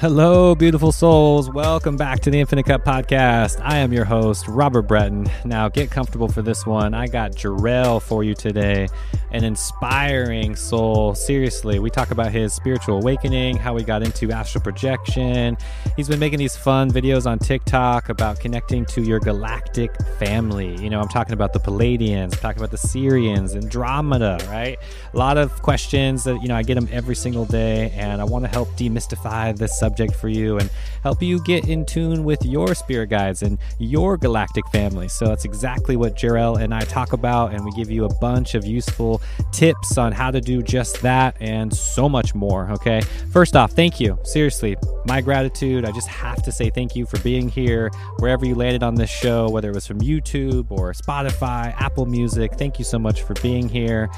Hello, beautiful souls. Welcome back to the Infinite Cup podcast. I am your host, Robert Breton. Now, get comfortable for this one. I got Jerell for you today, an inspiring soul. Seriously, we talk about his spiritual awakening, how he got into astral projection. He's been making these fun videos on TikTok about connecting to your galactic family. You know, I'm talking about the Pleiadians, I'm talking about the Sirians, Andromeda, right? A lot of questions that, you know, I get them every single day, and I want to help demystify this subject subject for you and help you get in tune with your spirit guides and your galactic family. So that's exactly what Jerell and I talk about, and we give you a bunch of useful tips on how to do just that and so much more. Okay, first off, thank you. Seriously, my gratitude. I just have to say thank you for being here wherever you landed on this show, whether it was from YouTube or Spotify, Apple Music. Thank you so much for being here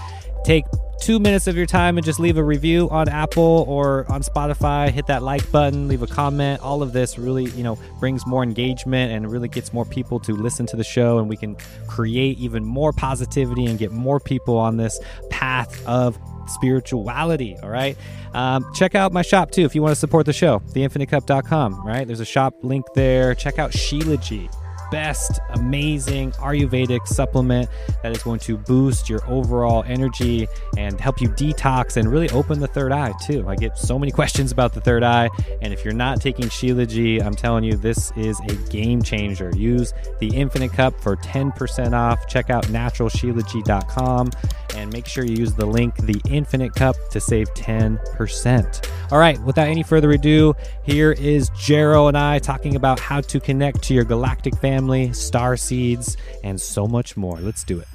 take two minutes of your time and just leave a review on Apple or on Spotify. Hit that like button, leave a comment. All of this really, you know, brings more engagement and really gets more people to listen to the show, and we can create even more positivity and get more people on this path of spirituality. All right. Um, check out my shop too if you want to support the show, theinfinitecup.com. Right. There's a shop link there. Check out Shilajit best, amazing Ayurvedic supplement that is going to boost your overall energy and help you detox and really open the third eye, too. I get so many questions about the third eye. And if you're not taking Shilajit, I'm telling you, this is a game changer. Use the Infinite Cup for 10% off. Check out naturalshilajit.com and make sure you use the link the infinite cup to save 10% all right without any further ado here is Jerell and i talking about how to connect to your galactic family star seeds and so much more. Let's do it.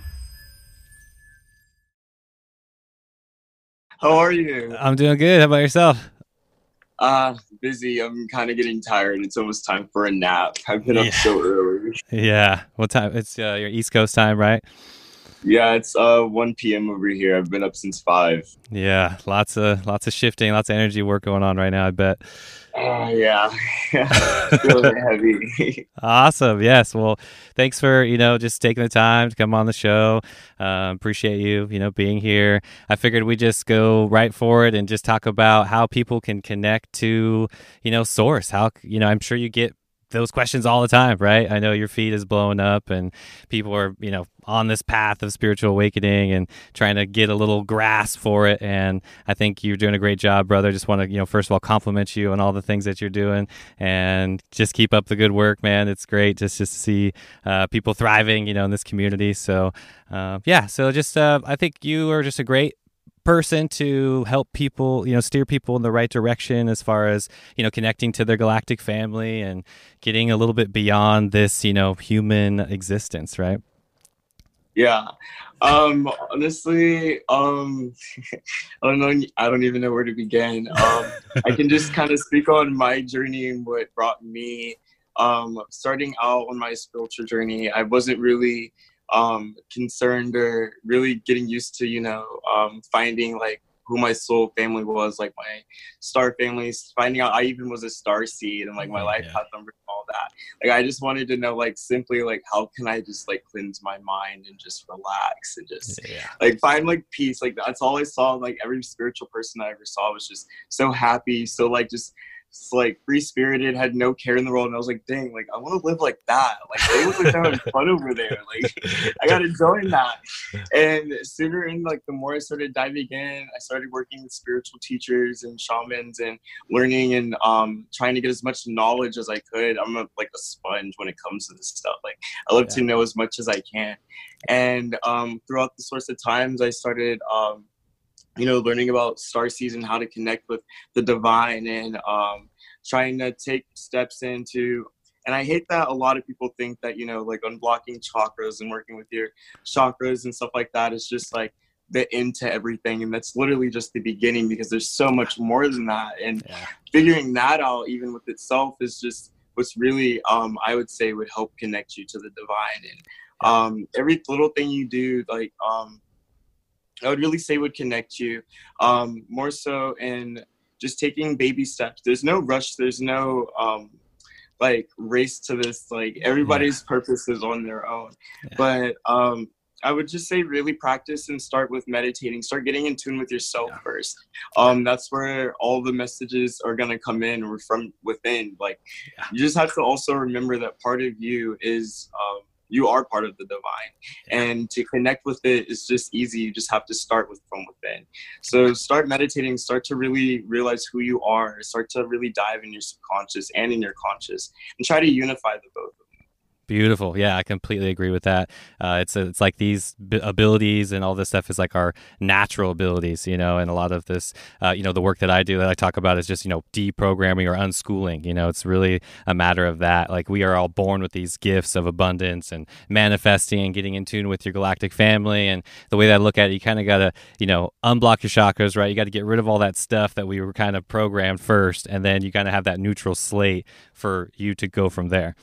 How are you? I'm doing good. How about yourself? Uh busy. I'm kind of getting tired. It's almost time for a nap. I've been yeah. up so early. Yeah. What time? It's uh, your east coast time right yeah, it's uh 1 p.m. over here. I've been up since five. Yeah, lots of lots of shifting, lots of energy work going on right now. I bet. Uh, yeah, feeling heavy. awesome. Yes. Well, thanks for you know just taking the time to come on the show. Uh, appreciate you you know being here. I figured we just go right for it and just talk about how people can connect to you know source. How you know I'm sure you get those questions all the time, right? I know your feed is blowing up and people are, you know, on this path of spiritual awakening and trying to get a little grasp for it. And I think you're doing a great job, brother. Just want to, you know, first of all, compliment you on all the things that you're doing and just keep up the good work, man. It's great just, just to see uh, people thriving, you know, in this community. So, uh, yeah, so just, uh, I think you are just a great person to help people, you know, steer people in the right direction as far as, you know, connecting to their galactic family and getting a little bit beyond this, you know, human existence, right? Yeah. Um honestly, um I don't know I don't even know where to begin. Um I can just kind of speak on my journey and what brought me um starting out on my spiritual journey. I wasn't really um, concerned or really getting used to, you know, um, finding like who my soul family was, like my star families, finding out I even was a star seed and like my life path number and all that. Like I just wanted to know like simply like how can I just like cleanse my mind and just relax and just yeah. like find like peace. Like that's all I saw. Like every spiritual person I ever saw was just so happy, so like just like free spirited, had no care in the world, and I was like, dang, like I want to live like that. Like they look like having fun over there. Like I gotta join that. And sooner and like the more I started diving in, I started working with spiritual teachers and shamans and learning and um trying to get as much knowledge as I could. I'm a, like a sponge when it comes to this stuff. Like I love yeah. to know as much as I can. And um throughout the source of times, I started um you know, learning about star season, how to connect with the divine, and um, trying to take steps into. And I hate that a lot of people think that you know, like unblocking chakras and working with your chakras and stuff like that is just like the end to everything, and that's literally just the beginning because there's so much more than that. And yeah. figuring that out, even with itself, is just what's really, um, I would say, would help connect you to the divine. And um, every little thing you do, like um, I would really say would connect you um, more so in just taking baby steps. There's no rush. There's no um, like race to this. Like everybody's yeah. purpose is on their own. Yeah. But um, I would just say really practice and start with meditating. Start getting in tune with yourself yeah. first. Um, that's where all the messages are gonna come in or from within. Like you just have to also remember that part of you is um, you are part of the divine, and to connect with it is just easy. You just have to start with from within. So start meditating. Start to really realize who you are. Start to really dive in your subconscious and in your conscious, and try to unify the both. Beautiful. Yeah, I completely agree with that. Uh, it's it's like these b- abilities and all this stuff is like our natural abilities, you know. And a lot of this, uh, you know, the work that I do that I talk about is just you know deprogramming or unschooling. You know, it's really a matter of that. Like we are all born with these gifts of abundance and manifesting and getting in tune with your galactic family. And the way that I look at it, you kind of got to you know unblock your chakras, right? You got to get rid of all that stuff that we were kind of programmed first, and then you kind of have that neutral slate for you to go from there.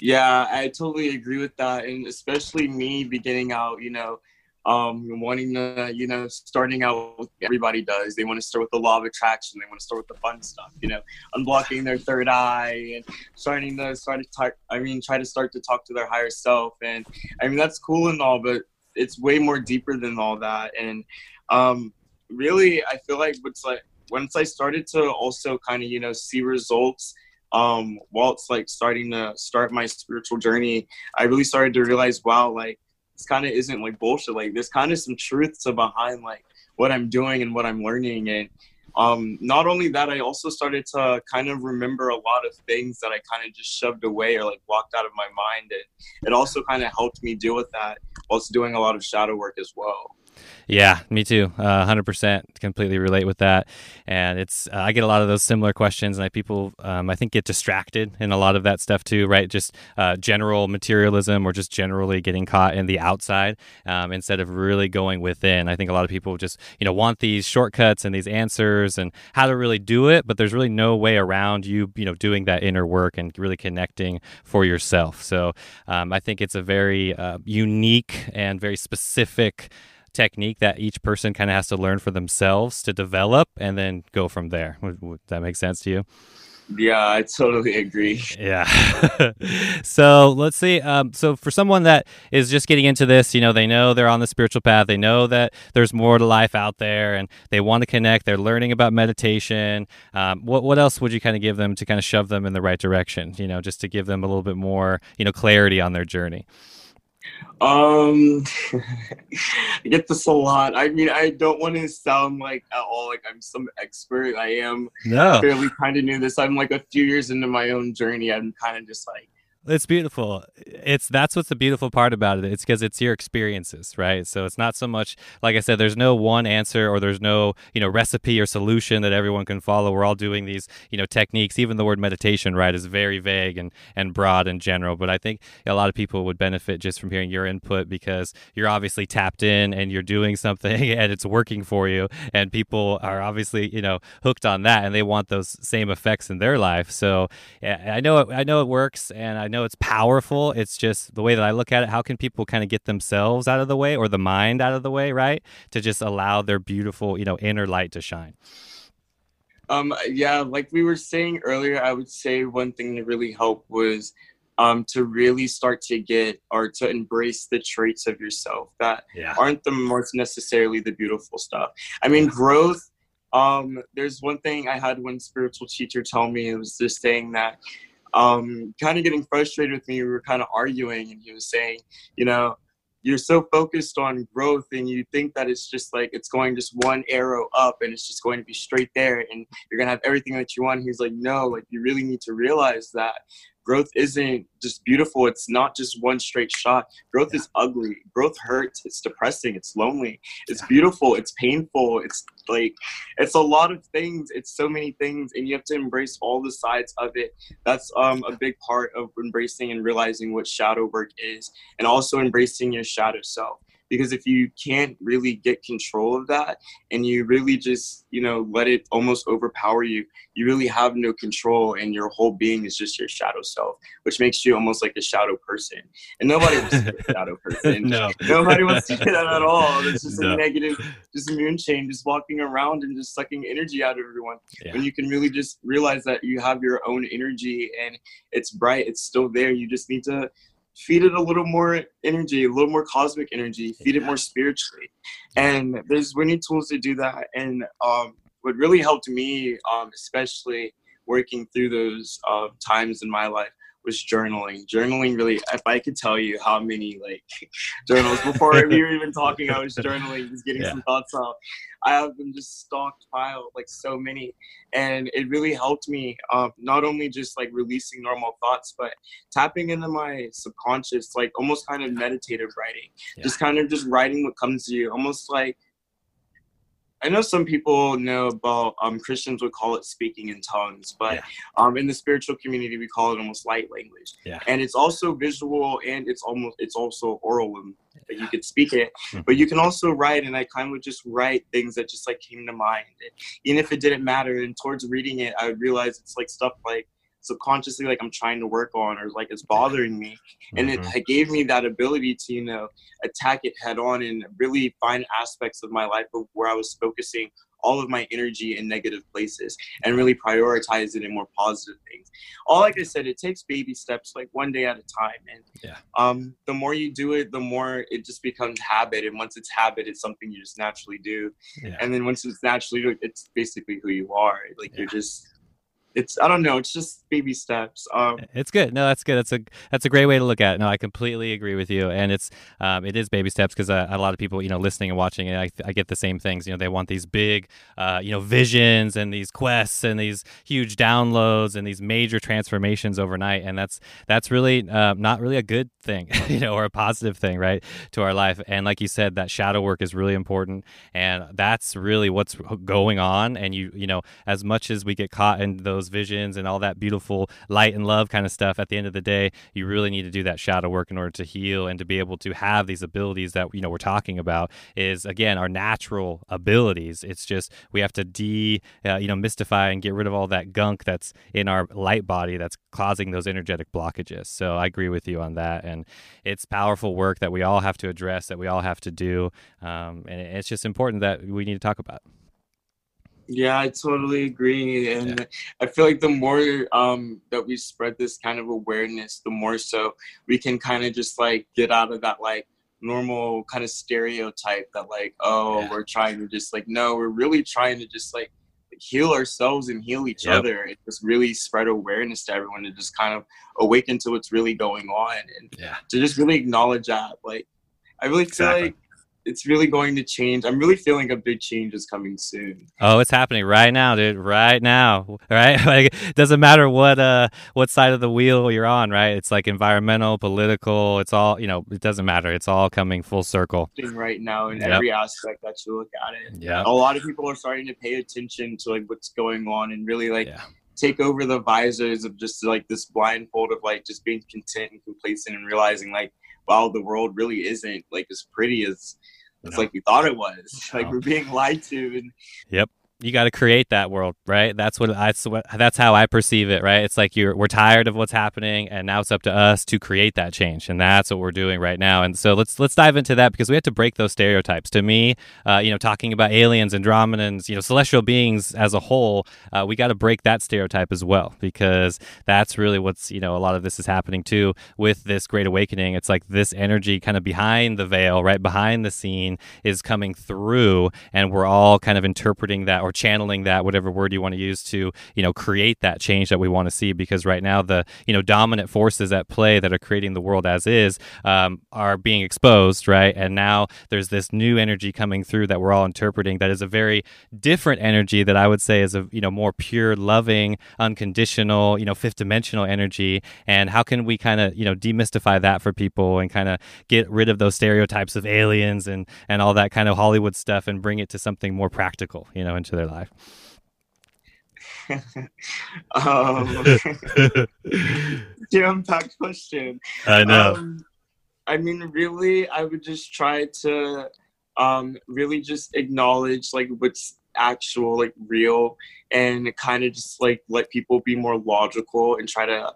Yeah, I totally agree with that, and especially me beginning out, you know, um, wanting to, you know, starting out with everybody does. They want to start with the law of attraction. They want to start with the fun stuff, you know, unblocking their third eye and starting to start to talk. I mean, try to start to talk to their higher self, and I mean that's cool and all, but it's way more deeper than all that. And um, really, I feel like what's like once I started to also kind of, you know, see results um, while it's like starting to start my spiritual journey, I really started to realize, wow, like this kind of isn't like bullshit. Like there's kind of some truths behind like what I'm doing and what I'm learning. And um, not only that, I also started to kind of remember a lot of things that I kind of just shoved away or like walked out of my mind. And it also kind of helped me deal with that whilst doing a lot of shadow work as well. Yeah, me too. Uh, 100% completely relate with that. And it's, uh, I get a lot of those similar questions, and I, people, um, I think, get distracted in a lot of that stuff too, right? Just uh, general materialism or just generally getting caught in the outside um, instead of really going within. I think a lot of people just, you know, want these shortcuts and these answers and how to really do it, but there's really no way around you, you know, doing that inner work and really connecting for yourself. So um, I think it's a very uh, unique and very specific technique that each person kind of has to learn for themselves to develop and then go from there. Would, would that make sense to you? Yeah, I totally agree. Yeah. so let's see. Um, so for someone that is just getting into this, you know, they know they're on the spiritual path. They know that there's more to life out there, and they want to connect. They're learning about meditation. Um, what what else would you kind of give them to kind of shove them in the right direction? You know, just to give them a little bit more, you know, clarity on their journey. Um, I get this a lot. I mean, I don't want to sound like at all like I'm some expert. I am no. fairly kind of new this. I'm like a few years into my own journey. I'm kind of just like it's beautiful. It's that's what's the beautiful part about it. It's because it's your experiences, right? So it's not so much like I said. There's no one answer or there's no you know recipe or solution that everyone can follow. We're all doing these you know techniques. Even the word meditation, right, is very vague and and broad and general. But I think a lot of people would benefit just from hearing your input because you're obviously tapped in and you're doing something and it's working for you. And people are obviously you know hooked on that and they want those same effects in their life. So yeah, I know it, I know it works and I know it's powerful. It's just the way that I look at it. How can people kind of get themselves out of the way or the mind out of the way, right? To just allow their beautiful, you know, inner light to shine. Um, yeah, like we were saying earlier, I would say one thing that really helped was um, to really start to get or to embrace the traits of yourself that yeah. aren't the most necessarily the beautiful stuff. I mean, growth. Um, there's one thing I had one spiritual teacher tell me. It was just saying that um, kind of getting frustrated with me. We were kind of arguing, and he was saying, you know, you're so focused on growth and you think that it's just like it's going just one arrow up and it's just going to be straight there and you're going to have everything that you want. He's like, no, like you really need to realize that growth isn't just beautiful. It's not just one straight shot. Growth yeah. is ugly. Growth hurts. It's depressing. It's lonely. It's beautiful. It's painful. It's like, it's a lot of things. It's so many things, and you have to embrace all the sides of it. That's um, a big part of embracing and realizing what shadow work is, and also embracing your shadow self because if you can't really get control of that and you really just you know let it almost overpower you you really have no control and your whole being is just your shadow self which makes you almost like a shadow person. And nobody wants to be a shadow person. No. Nobody wants to do that at all. It's just no. a negative just immune chain just walking around and just sucking energy out of everyone. Yeah. when you can really just realize that you have your own energy and it's bright it's still there. You just need to feed it a little more energy, a little more cosmic energy, feed it more spiritually. And there's many tools to do that. And um, what really helped me, um, especially working through those uh, times in my life, was journaling. Journaling really, if I could tell you how many like journals before we were even talking, I was journaling, just getting yeah. some thoughts out. I have them just stocked piled, like so many, and it really helped me. Um, not only just like releasing normal thoughts, but tapping into my subconscious, like almost kind of meditative writing, yeah. just kind of just writing what comes to you, almost like I know some people know about um, Christians would call it speaking in tongues, but yeah. um, in the spiritual community we call it almost light language. Yeah. And it's also visual and it's almost it's also oral. That you could speak it, mm-hmm. but you can also write. And I kind of would just write things that just like came to mind, and even if it didn't matter. And towards reading it, I would realize it's like stuff like subconsciously like I'm trying to work on or like it's bothering me. And mm-hmm. it, gave me that ability to, you know, attack it head on and really find aspects of my life of where I was focusing all of my energy in negative places and really prioritize it in more positive things. All like I said, it takes baby steps, like one day at a time. And yeah. um, the more you do it, the more it just becomes habit. And once it's habit, it's something you just naturally do. Yeah. And then once it's naturally, it's basically who you are. Like yeah. you're just it's I don't know. It's just baby steps. Um, it's good. No, that's good. That's a that's a great way to look at it. No, I completely agree with you. And it's um, it is baby steps because uh, a lot of people, you know, listening and watching it, I, I get the same things. You know, they want these big, uh, you know, visions and these quests and these huge downloads and these major transformations overnight. And that's that's really uh, not really a good thing, you know, or a positive thing, right, to our life. And like you said, that shadow work is really important, and that's really what's going on. And you you know, as much as we get caught in those those visions and all that beautiful light and love kind of stuff at the end of the day you really need to do that shadow work in order to heal and to be able to have these abilities that you know we're talking about is again our natural abilities. It's just we have to de uh, you know mystify and get rid of all that gunk that's in our light body that's causing those energetic blockages. So i agree with you on that. And it's powerful work that we all have to address that we all have to do um, and it's just important that we need to talk about yeah, I totally agree. And yeah. I feel like the more um, that we spread this kind of awareness, the more so we can kind of just like get out of that like normal kind of stereotype that like, oh, yeah. we're trying to just like, no, we're really trying to just like heal ourselves and heal each yep. other and just really spread awareness to everyone to just kind of awaken to what's really going on and yeah. to just really acknowledge that. Like, I really feel exactly. like it's really going to change. I'm really feeling a big change is coming soon. Oh, it's happening right now, dude. Right now, right? Like, it doesn't matter what uh what side of the wheel you're on, right? It's like environmental, political. It's all you know. It doesn't matter. It's all coming full circle right now in yep. every aspect that you look at it. Yeah, a lot of people are starting to pay attention to like what's going on and really like. Yeah take over the visors of just like this blindfold of like just being content and complacent and realizing like wow the world really isn't like as pretty as it's no. like we thought it was. Like we're being lied to. And yep you got to create that world, right? That's what what that's how I perceive it, right? It's like you're we're tired of what's happening, and now it's up to us to create that change, and that's what we're doing right now. And so let's let's dive into that because we have to break those stereotypes. To me, uh, you know, talking about aliens, Andromedans, you know, celestial beings as a whole, uh, we got to break that stereotype as well because that's really what's you know a lot of this is happening too with this great awakening. It's like this energy kind of behind the veil, right behind the scene, is coming through, and we're all kind of interpreting that or channeling that whatever word you want to use to you know create that change that we want to see because right now the you know dominant forces at play that are creating the world as is um, are being exposed right? And now there's this new energy coming through that we're all interpreting that is a very different energy that I would say is a you know more pure loving unconditional you know fifth dimensional energy. And how can we kind of you know demystify that for people and kind of get rid of those stereotypes of aliens and and all that kind of Hollywood stuff and bring it to something more practical you know into their life? um, jam-packed question. I know. Um, I mean, really, I would just try to um, really just acknowledge like what's actual, like real, and kind of just like let people be more logical and try to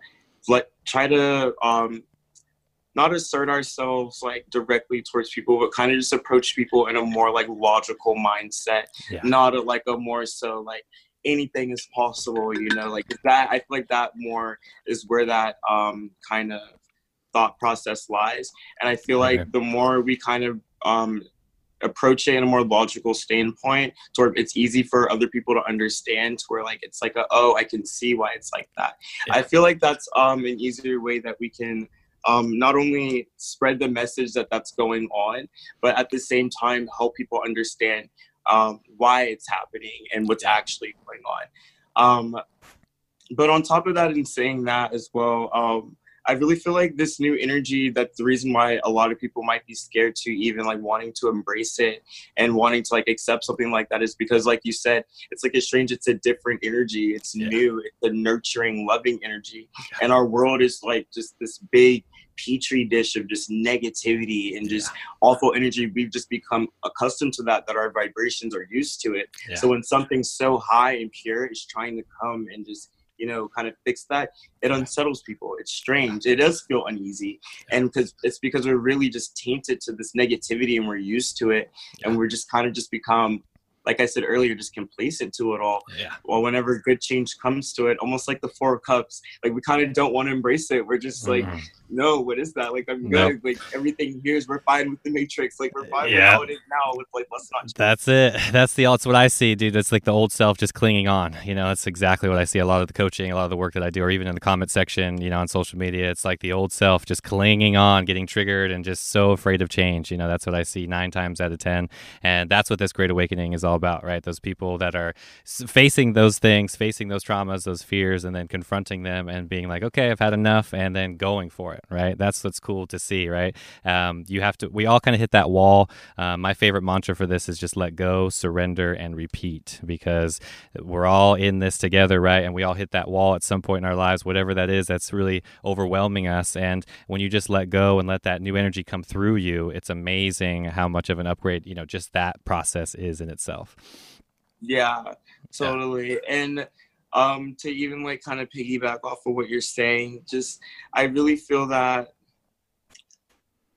let try to um, not assert ourselves like directly towards people, but kind of just approach people in a more like logical mindset, yeah. not a, like a more so like anything is possible, you know, like that. I feel like that more is where that um kind of thought process lies. And I feel like the more we kind of um, approach it in a more logical standpoint to it's easy for other people to understand to where like it's like a, oh i can see why it's like that yeah. i feel like that's um an easier way that we can um, not only spread the message that that's going on but at the same time help people understand um, why it's happening and what's actually going on um, but on top of that in saying that as well um, I really feel like this new energy that's the reason why a lot of people might be scared to even like wanting to embrace it and wanting to like accept something like that is because like you said, it's like a strange, it's a different energy. It's yeah. new, it's a nurturing, loving energy. And our world is like just this big petri dish of just negativity and just yeah. awful energy. We've just become accustomed to that, that our vibrations are used to it. Yeah. So when something so high and pure is trying to come and just you know, kind of fix that, it unsettles people. It's strange. It does feel uneasy. And because it's because we're really just tainted to this negativity and we're used to it. And we're just kind of just become like I said earlier, just complacent to it all. Yeah. Well, whenever good change comes to it, almost like the four cups, like we kind of don't want to embrace it. We're just like, mm. No, what is that? Like I'm good. Like everything here is we're fine with the matrix. Like we're fine yeah. with how it is now. With like let's not. That's it. That's the. That's what I see, dude. That's like the old self just clinging on. You know, that's exactly what I see. A lot of the coaching, a lot of the work that I do, or even in the comment section, you know, on social media, it's like the old self just clinging on, getting triggered, and just so afraid of change. You know, that's what I see nine times out of ten, and that's what this great awakening is all about, right? Those people that are facing those things, facing those traumas, those fears, and then confronting them and being like, okay, I've had enough, and then going for it, right? That's what's cool to see, right? Um, you have to, we all kind of hit that wall. Um, my favorite mantra for this is just let go, surrender, and repeat because we're all in this together, right? And we all hit that wall at some point in our lives, whatever that is, that's really overwhelming us. And when you just let go and let that new energy come through you, it's amazing how much of an upgrade, you know, just that process is in itself. Yeah, totally. Yeah. And um, to even like kind of piggyback off of what you're saying, just I really feel that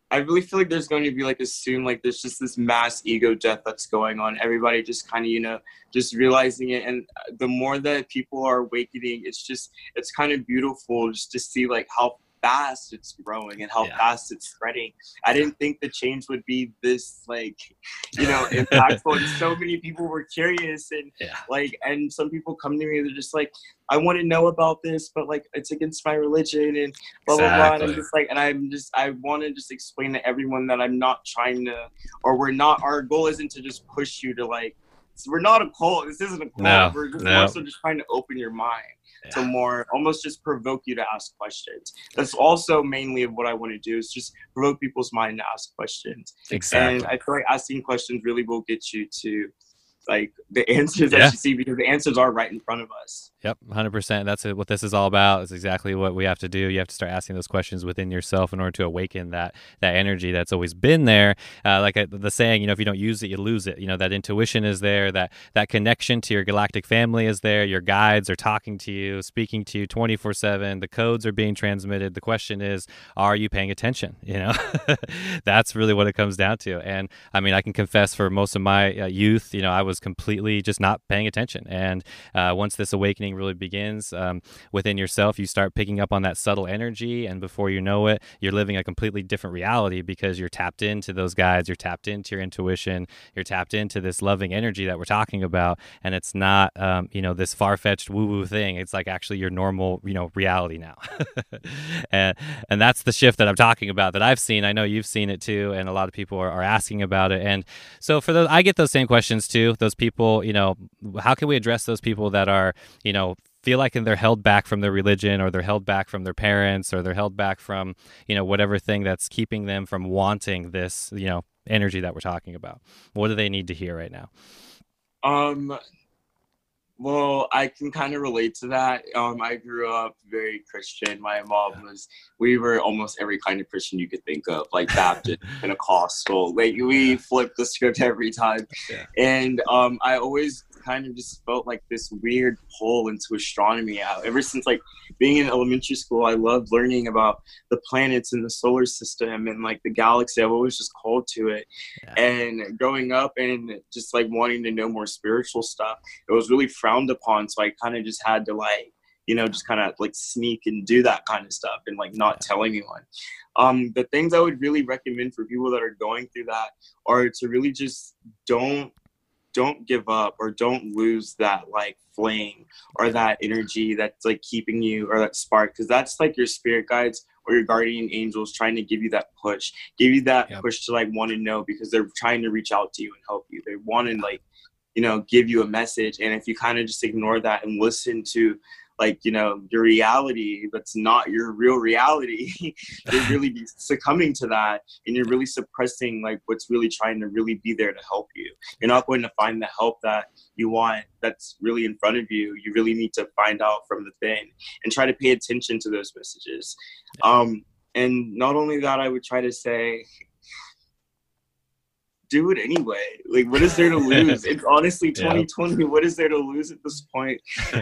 I really feel like there's going to be like a soon like there's just this mass ego death that's going on. Everybody just kind of you know just realizing it, and the more that people are awakening, it's just it's kind of beautiful just to see like how fast it's growing and how yeah. fast it's spreading. I didn't think the change would be this like, you know, impactful. and so many people were curious and yeah. like, and some people come to me, they're just like, I want to know about this, but like it's against my religion and blah exactly. blah blah. And I'm just like, and I'm just, I want to just explain to everyone that I'm not trying to, or we're not. Our goal isn't to just push you to like. we're not a cult. This isn't a cult. No, we're just no. also just trying to open your mind yeah. to more almost just provoke you to ask questions. That's also mainly of what I want to do is just provoke people's mind to ask questions. Exactly. And I feel like asking questions really will get you to like the answers yeah. that you see because the answers are right in front of us. Yep, 100%. That's what this is all about. It's exactly what we have to do. You have to start asking those questions within yourself in order to awaken that that energy that's always been there. Uh, like uh, the saying, you know, if you don't use it, you lose it. You know, that intuition is there, that that connection to your galactic family is there. Your guides are talking to you, speaking to you 24/7. The codes are being transmitted. The question is, are you paying attention? You know, that's really what it comes down to. And I mean, I can confess for most of my uh, youth, you know, I was completely just not paying attention. And uh, once this awakening really begins um, within yourself. You start picking up on that subtle energy, and before you know it, you're living a completely different reality because you're tapped into those guides, you're tapped into your intuition, you're tapped into this loving energy that we're talking about, and it's not, um, you know, this far fetched woo woo thing. It's like actually your normal, you know, reality now, and and that's the shift that I'm talking about that I've seen. I know you've seen it too, and a lot of people are, are asking about it. And so for those, I get those same questions too. Those people, you know, how can we address those people that are, you know, feel like they're held back from their religion or they're held back from their parents or they're held back from you know whatever thing that's keeping them from wanting this you know energy that we're talking about what do they need to hear right now um well, I can kind of relate to that. Um, I grew up very Christian. My mom was, we were almost every kind of Christian you could think of, like Baptist, Pentecostal. Like we flipped the script every time. Yeah. And um, I always kind of just felt like this weird pull into astronomy. Out. Ever since like being in elementary school, I loved learning about the planets and the solar system and like the galaxy. I've always just called to it. Yeah. And growing up and just like wanting to know more spiritual stuff, it was really frowned upon. So I kind of just had to like you know, just kind of like sneak and do that kind of stuff and like not tell anyone. Um, the things I would really recommend for people that are going through that are to really just don't don't give up or don't lose that like flame or that energy that's like keeping you or that spark because that's like your spirit guides or your guardian angels trying to give you that push give you that yep. push to like want to know because they're trying to reach out to you and help you they want to like you know give you a message and if you kind of just ignore that and listen to like you know your reality that's not your real reality you're really succumbing to that and you're really suppressing like what's really trying to really be there to help you. You're not going to find the help that you want that's really in front of you. You really need to find out from the thing and try to pay attention to those messages. Um and not only that i would try to say do it anyway. Like, what is there to lose? it's honestly 2020. What is there to lose at this point?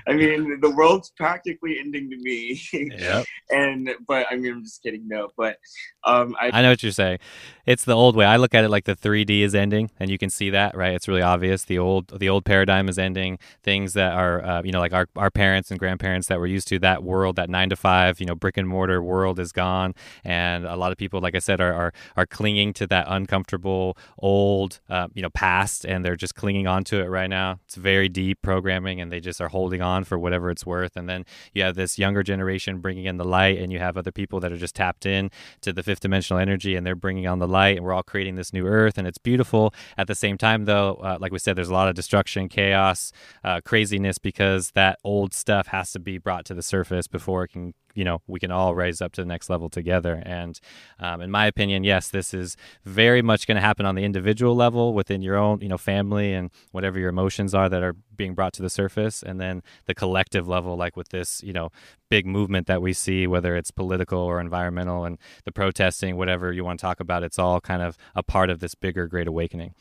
I mean, the world's practically ending to me. yeah. And, but I mean, I'm just kidding. No, but um, I, I know what you're saying. It's the old way. I look at it like the 3D is ending, and you can see that, right? It's really obvious. The old, the old paradigm is ending. Things that are, uh, you know, like our, our parents and grandparents that were used to that world, that nine to five, you know, brick and mortar world is gone. And a lot of people, like I said, are, are, are clinging to that uncomfortable old old, uh, you know, past, and they're just clinging on to it right now. It's very deep programming, and they just are holding on for whatever it's worth. And then you have this younger generation bringing in the light, and you have other people that are just tapped in to the fifth dimensional energy, and they're bringing on the light, and we're all creating this new earth, and it's beautiful. At the same time, though, uh, like we said, there's a lot of destruction, chaos, uh, craziness, because that old stuff has to be brought to the surface before it can you know we can all rise up to the next level together. And um, in my opinion yes this is very much going to happen on the individual level within your own you know family and whatever your emotions are that are being brought to the surface. And then the collective level like with this you know big movement that we see whether it's political or environmental and the protesting whatever you want to talk about it's all kind of a part of this bigger great awakening.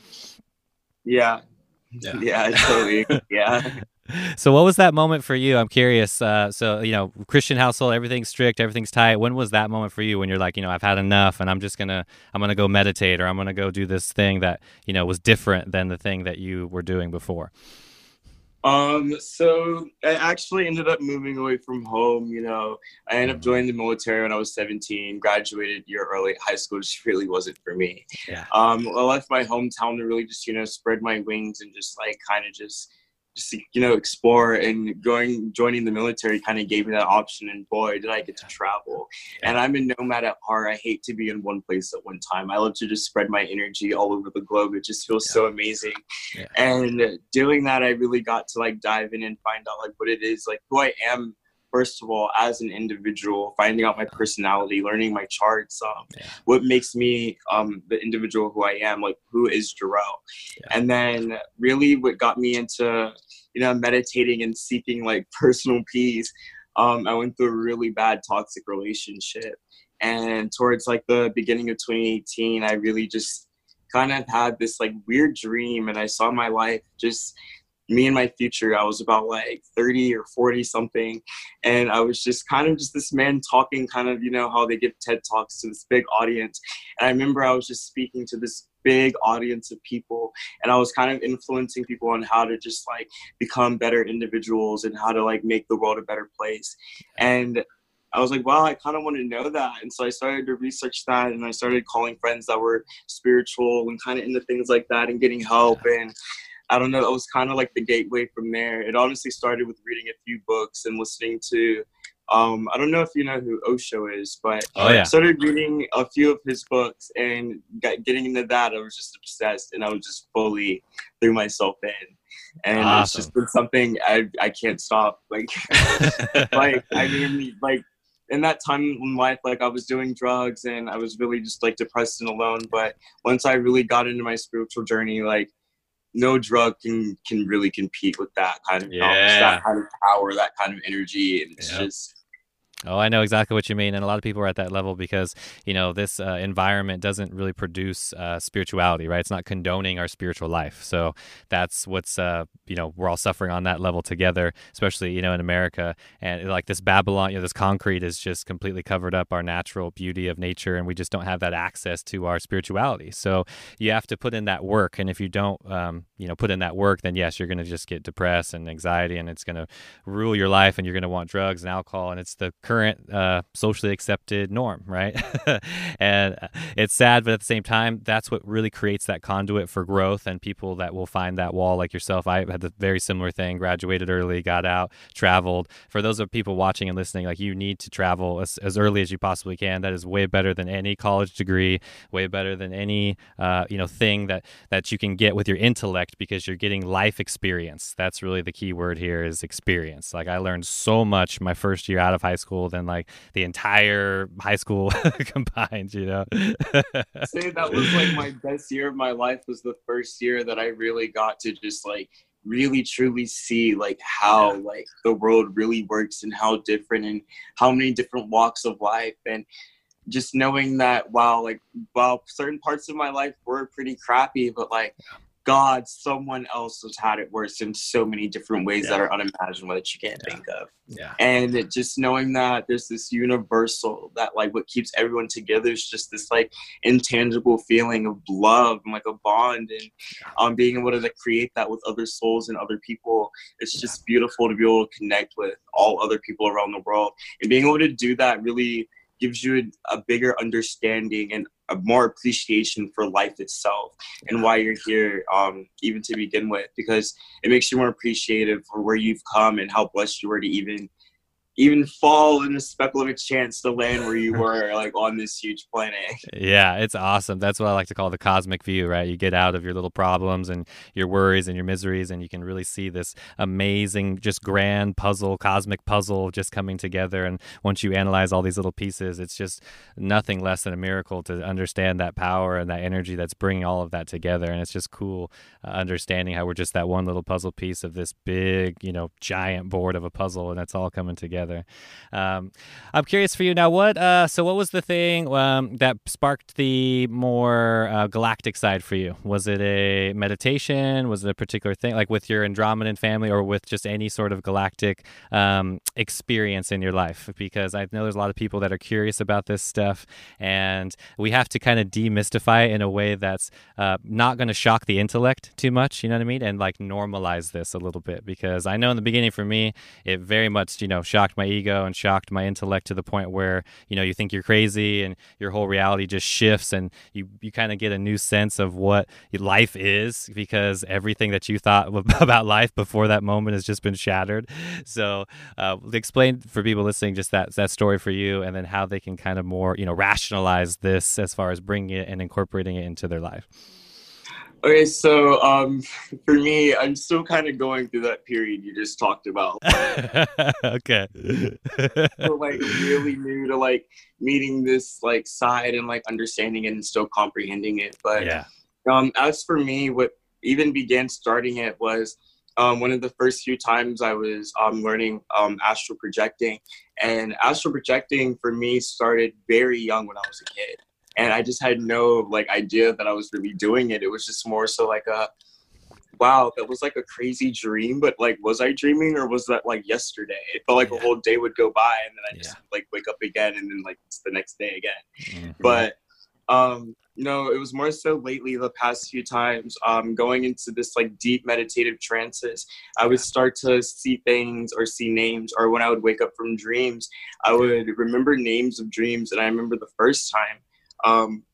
Yeah. Yeah, yeah totally yeah so what was that moment for you i'm curious uh, so you know christian household everything's strict everything's tight when was that moment for you when you're like you know i've had enough and i'm just gonna i'm gonna go meditate or i'm gonna go do this thing that you know was different than the thing that you were doing before um, so I actually ended up moving away from home. You know, I ended up mm-hmm. joining the military when I was 17, graduated year early. High school just really wasn't for me. Yeah. Um, I left my hometown to really just, you know, spread my wings and just like kind of just just you know explore and going joining the military kind of gave me that option and boy did i get to travel. And i'm a nomad at heart. I hate to be in one place at one time. I love to just spread my energy all over the globe. It just feels yeah. so amazing. Yeah. and doing that i really got to like dive in and find out like what it is. Like who i am first of all as an individual finding out my personality learning my charts um, yeah. what makes me um, the individual who i am like who is Jerell yeah. and then really what got me into you know meditating and seeking like personal peace um, i went through a really bad toxic relationship and towards like the beginning of 2018 i really just kind of had this like weird dream and i saw my life just me and my future. I was about like 30 or 40 something. And I was just kind of just this man talking, kind of, you know, how they give TED Talks to this big audience. And I remember I was just speaking to this big audience of people and i was kind of influencing people on how to just like become better individuals and how to like make the world a better place and I was like, wow, I kind of want to know that. And so I started to research that and I started calling friends that were spiritual and kind of into things like that and getting help. And I don't know, it was kind of like the gateway from there. It honestly started with reading a few books and listening to um, I don't know if you know who Osho is, but oh, yeah. I started reading a few of his books and got, getting into that. I was just obsessed and I was just fully threw myself in. And awesome. it's just been something I, I can't stop. Like, like, I mean, like in that time in life, like I was doing drugs and I was really just like depressed and alone. But once I really got into my spiritual journey, like no drug can can really compete with that kind of yeah. that kind of power, that kind of energy, and it's yeah. just Oh, I know exactly what you mean, and a lot of people are at that level because you know this uh, environment doesn't really produce uh, spirituality, right? It's not condoning our spiritual life, so that's what's uh, you know we're all suffering on that level together, especially you know in America, and like this Babylon, you know, this concrete is just completely covered up our natural beauty of nature, and we just don't have that access to our spirituality. So you have to put in that work, and if you don't, um, you know, put in that work, then yes, you're going to just get depressed and anxiety, and it's going to rule your life, and you're going to want drugs and alcohol, and it's the current uh, socially accepted norm, right? and uh, it's sad, but at the same time, that's what really creates that conduit for growth and people that will find that wall, like yourself. I had the very similar thing, graduated early, got out, traveled. For those of people watching and listening, like you need to travel as, as early as you possibly can. That is way better than any college degree, way better than any uh, you know thing that that you can get with your intellect because you're getting life experience. That's really the key word here is experience. Like I learned so much my first year out of high school than like the entire high school combined, you know. Say that was like my best year of my life was the first year that I really got to just like really truly see like how like the world really works and how different and how many different walks of life. And just knowing that while like while certain parts of my life were pretty crappy but like God, someone else has had it worse in so many different ways yeah. that are unimaginable that you can't yeah. think of. Yeah. And it, just knowing that there's this universal that like what keeps everyone together is just this like intangible feeling of love and like a bond and um being able to create that with other souls and other people. It's just beautiful to be able to connect with all other people around the world. And being able to do that really gives you a, a bigger understanding and a more appreciation for life itself and why you're here um, even to begin with because it makes you more appreciative for where you've come and how blessed you were to even even fall in a speckle of a chance to land where you were like on this huge planet. Yeah, it's awesome. That's what I like to call the cosmic view, right? You get out of your little problems and your worries and your miseries and you can really see this amazing just grand puzzle, cosmic puzzle just coming together and once you analyze all these little pieces, it's just nothing less than a miracle to understand that power and that energy that's bringing all of that together and it's just cool uh, understanding how we're just that one little puzzle piece of this big, you know, giant board of a puzzle and it's all coming together together. Um, I'm curious for you now. What? Uh, so, what was the thing um, that sparked the more uh, galactic side for you? Was it a meditation? Was it a particular thing, like with your Andromedan family, or with just any sort of galactic um, experience in your life? Because I know there's a lot of people that are curious about this stuff, and we have to kind of demystify it in a way that's uh, not going to shock the intellect too much. You know what I mean? And like normalize this a little bit because I know in the beginning for me, it very much you know shocked shocked my ego and shocked my intellect to the point where you know you think you're crazy and your whole reality just shifts and you you kind of get a new sense of what life is because everything that you thought about life before that moment has just been shattered. So uh, explain for people listening just that that story for you and then how they can kind of more you know rationalize this as far as bringing it and incorporating it into their life. Okay, so um, for me, I'm still kind of going through that period you just talked about. okay. so, like really new to like meeting this like side and like understanding it and still comprehending it. But yeah. Um, as for me, what even began starting it was um, one of the first few times I was um, learning um, astral projecting, and astral projecting for me started very young when I was a kid and I just had no like idea that I was really doing it. It was just more so like a wow, that was like a crazy dream, but like was I dreaming or was that like yesterday? It felt like yeah. a whole day would go by and then I just yeah. like wake up again and then like it's the next day again. Mm-hmm. But um no, it was more so lately the past few times um going into this like deep meditative trances. I would start to see things or see names or when I would wake up from dreams, I would remember names of dreams and I remember the first time um,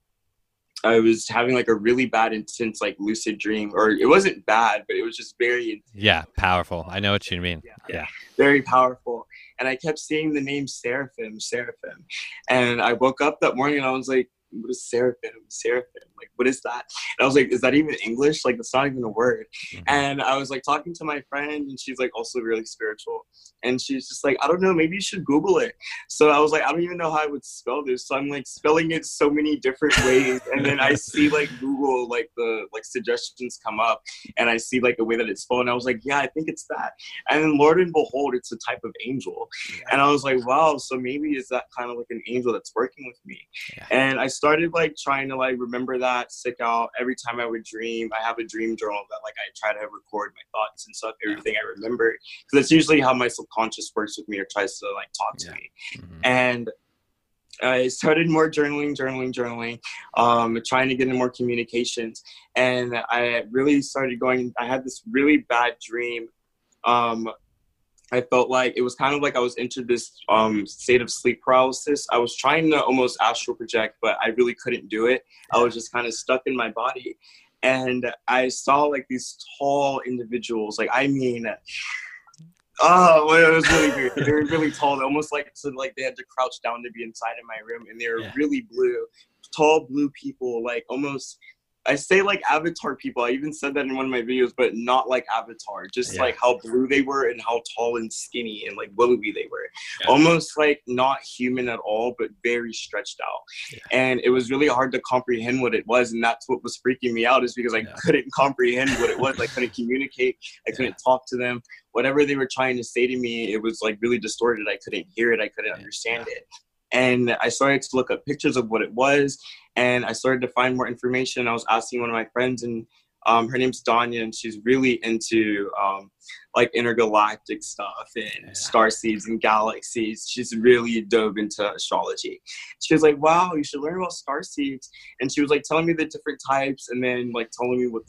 I was having like a really bad, intense, like lucid dream, or it wasn't bad, but it was just very intense. yeah powerful. I know what you mean. Yeah, yeah, very powerful. And I kept seeing the name Seraphim, Seraphim, and I woke up that morning and I was like, what is seraphim? Seraphim. Like, what is that? And I was like, is that even English? Like, that's not even a word. Mm-hmm. And I was like talking to my friend, and she's like also really spiritual. And she's just like, I don't know, maybe you should Google it. So I was like, I don't even know how I would spell this. So I'm like spelling it so many different ways. and then I see like Google, like the like suggestions come up, and I see like the way that it's spelled. And I was like, yeah, I think it's that. And then Lord and behold, it's a type of angel. And I was like, wow, so maybe is that kind of like an angel that's working with me? Yeah. And I started like trying to like remember that, stick out every time I would dream. I have a dream journal that like I try to record my thoughts and stuff, everything I remember, because that's usually how my subconscious works with me or tries to like talk to yeah. me. Mm-hmm. And I started more journaling, journaling, journaling, um, trying to get in more communications. And I really started going, I had this really bad dream. Um, I felt like it was kind of like I was into this um, state of sleep paralysis. I was trying to almost astral project, but I really couldn't do it. I was just kind of stuck in my body. And I saw like these tall individuals, like, I mean, Oh, it was really weird. they were really tall. Almost like so like they had to crouch down to be inside of my room, and they were yeah. really blue, tall blue people, like almost I say like Avatar people. I even said that in one of my videos, but not like Avatar. Just yeah. like how blue they were and how tall and skinny and like willowy they were. Yeah. Almost like not human at all, but very stretched out. Yeah. And it was really hard to comprehend what it was, and that's what was freaking me out. Is because I couldn't comprehend what it was. I couldn't communicate. I couldn't talk to them. Whatever they were trying to say to me, it was like really distorted. I couldn't hear it. I couldn't understand it and I started to look up pictures of what it was, and I started to find more information. I was asking one of my friends, and um, her name's Danya, and she's really into um, like intergalactic stuff and yeah. star seeds and galaxies. She's really dove into astrology. She was like, "Wow, you should learn about star seeds," and she was like telling me the different types, and then like telling me what they're